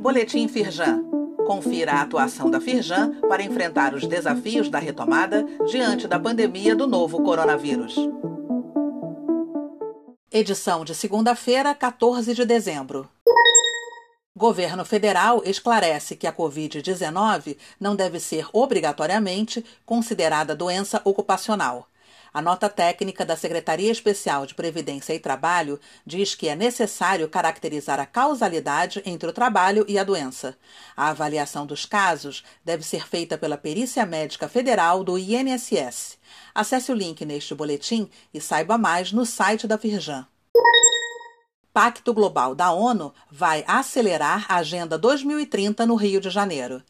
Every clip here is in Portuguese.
Boletim Firjan. Confira a atuação da Firjan para enfrentar os desafios da retomada diante da pandemia do novo coronavírus. Edição de segunda-feira, 14 de dezembro. Governo federal esclarece que a Covid-19 não deve ser obrigatoriamente considerada doença ocupacional. A nota técnica da Secretaria Especial de Previdência e Trabalho diz que é necessário caracterizar a causalidade entre o trabalho e a doença. A avaliação dos casos deve ser feita pela Perícia Médica Federal do INSS. Acesse o link neste boletim e saiba mais no site da Firjan. Pacto Global da ONU vai acelerar a Agenda 2030 no Rio de Janeiro.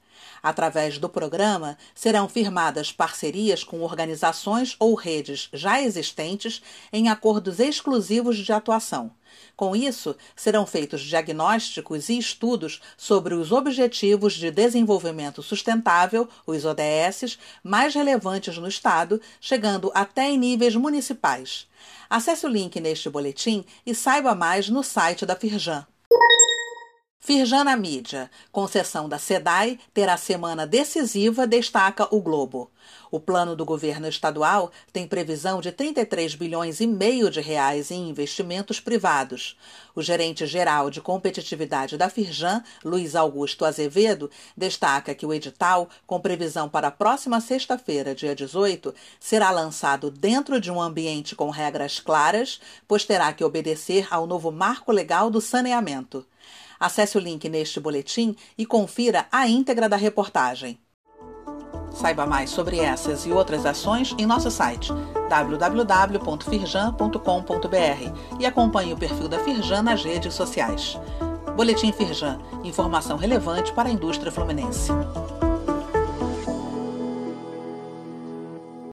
Através do programa, serão firmadas parcerias com organizações ou redes já existentes em acordos exclusivos de atuação. Com isso, serão feitos diagnósticos e estudos sobre os Objetivos de Desenvolvimento Sustentável, os ODS, mais relevantes no Estado, chegando até em níveis municipais. Acesse o link neste boletim e saiba mais no site da Firjan. Firjana Mídia, concessão da SEDAI, terá semana decisiva, destaca o Globo. O plano do governo estadual tem previsão de 33 bilhões e meio de reais em investimentos privados. O gerente geral de competitividade da Firjan, Luiz Augusto Azevedo, destaca que o edital, com previsão para a próxima sexta-feira, dia 18, será lançado dentro de um ambiente com regras claras, pois terá que obedecer ao novo marco legal do saneamento. Acesse o link neste boletim e confira a íntegra da reportagem. Saiba mais sobre essas e outras ações em nosso site www.firjan.com.br e acompanhe o perfil da Firjan nas redes sociais. Boletim Firjan, informação relevante para a indústria fluminense.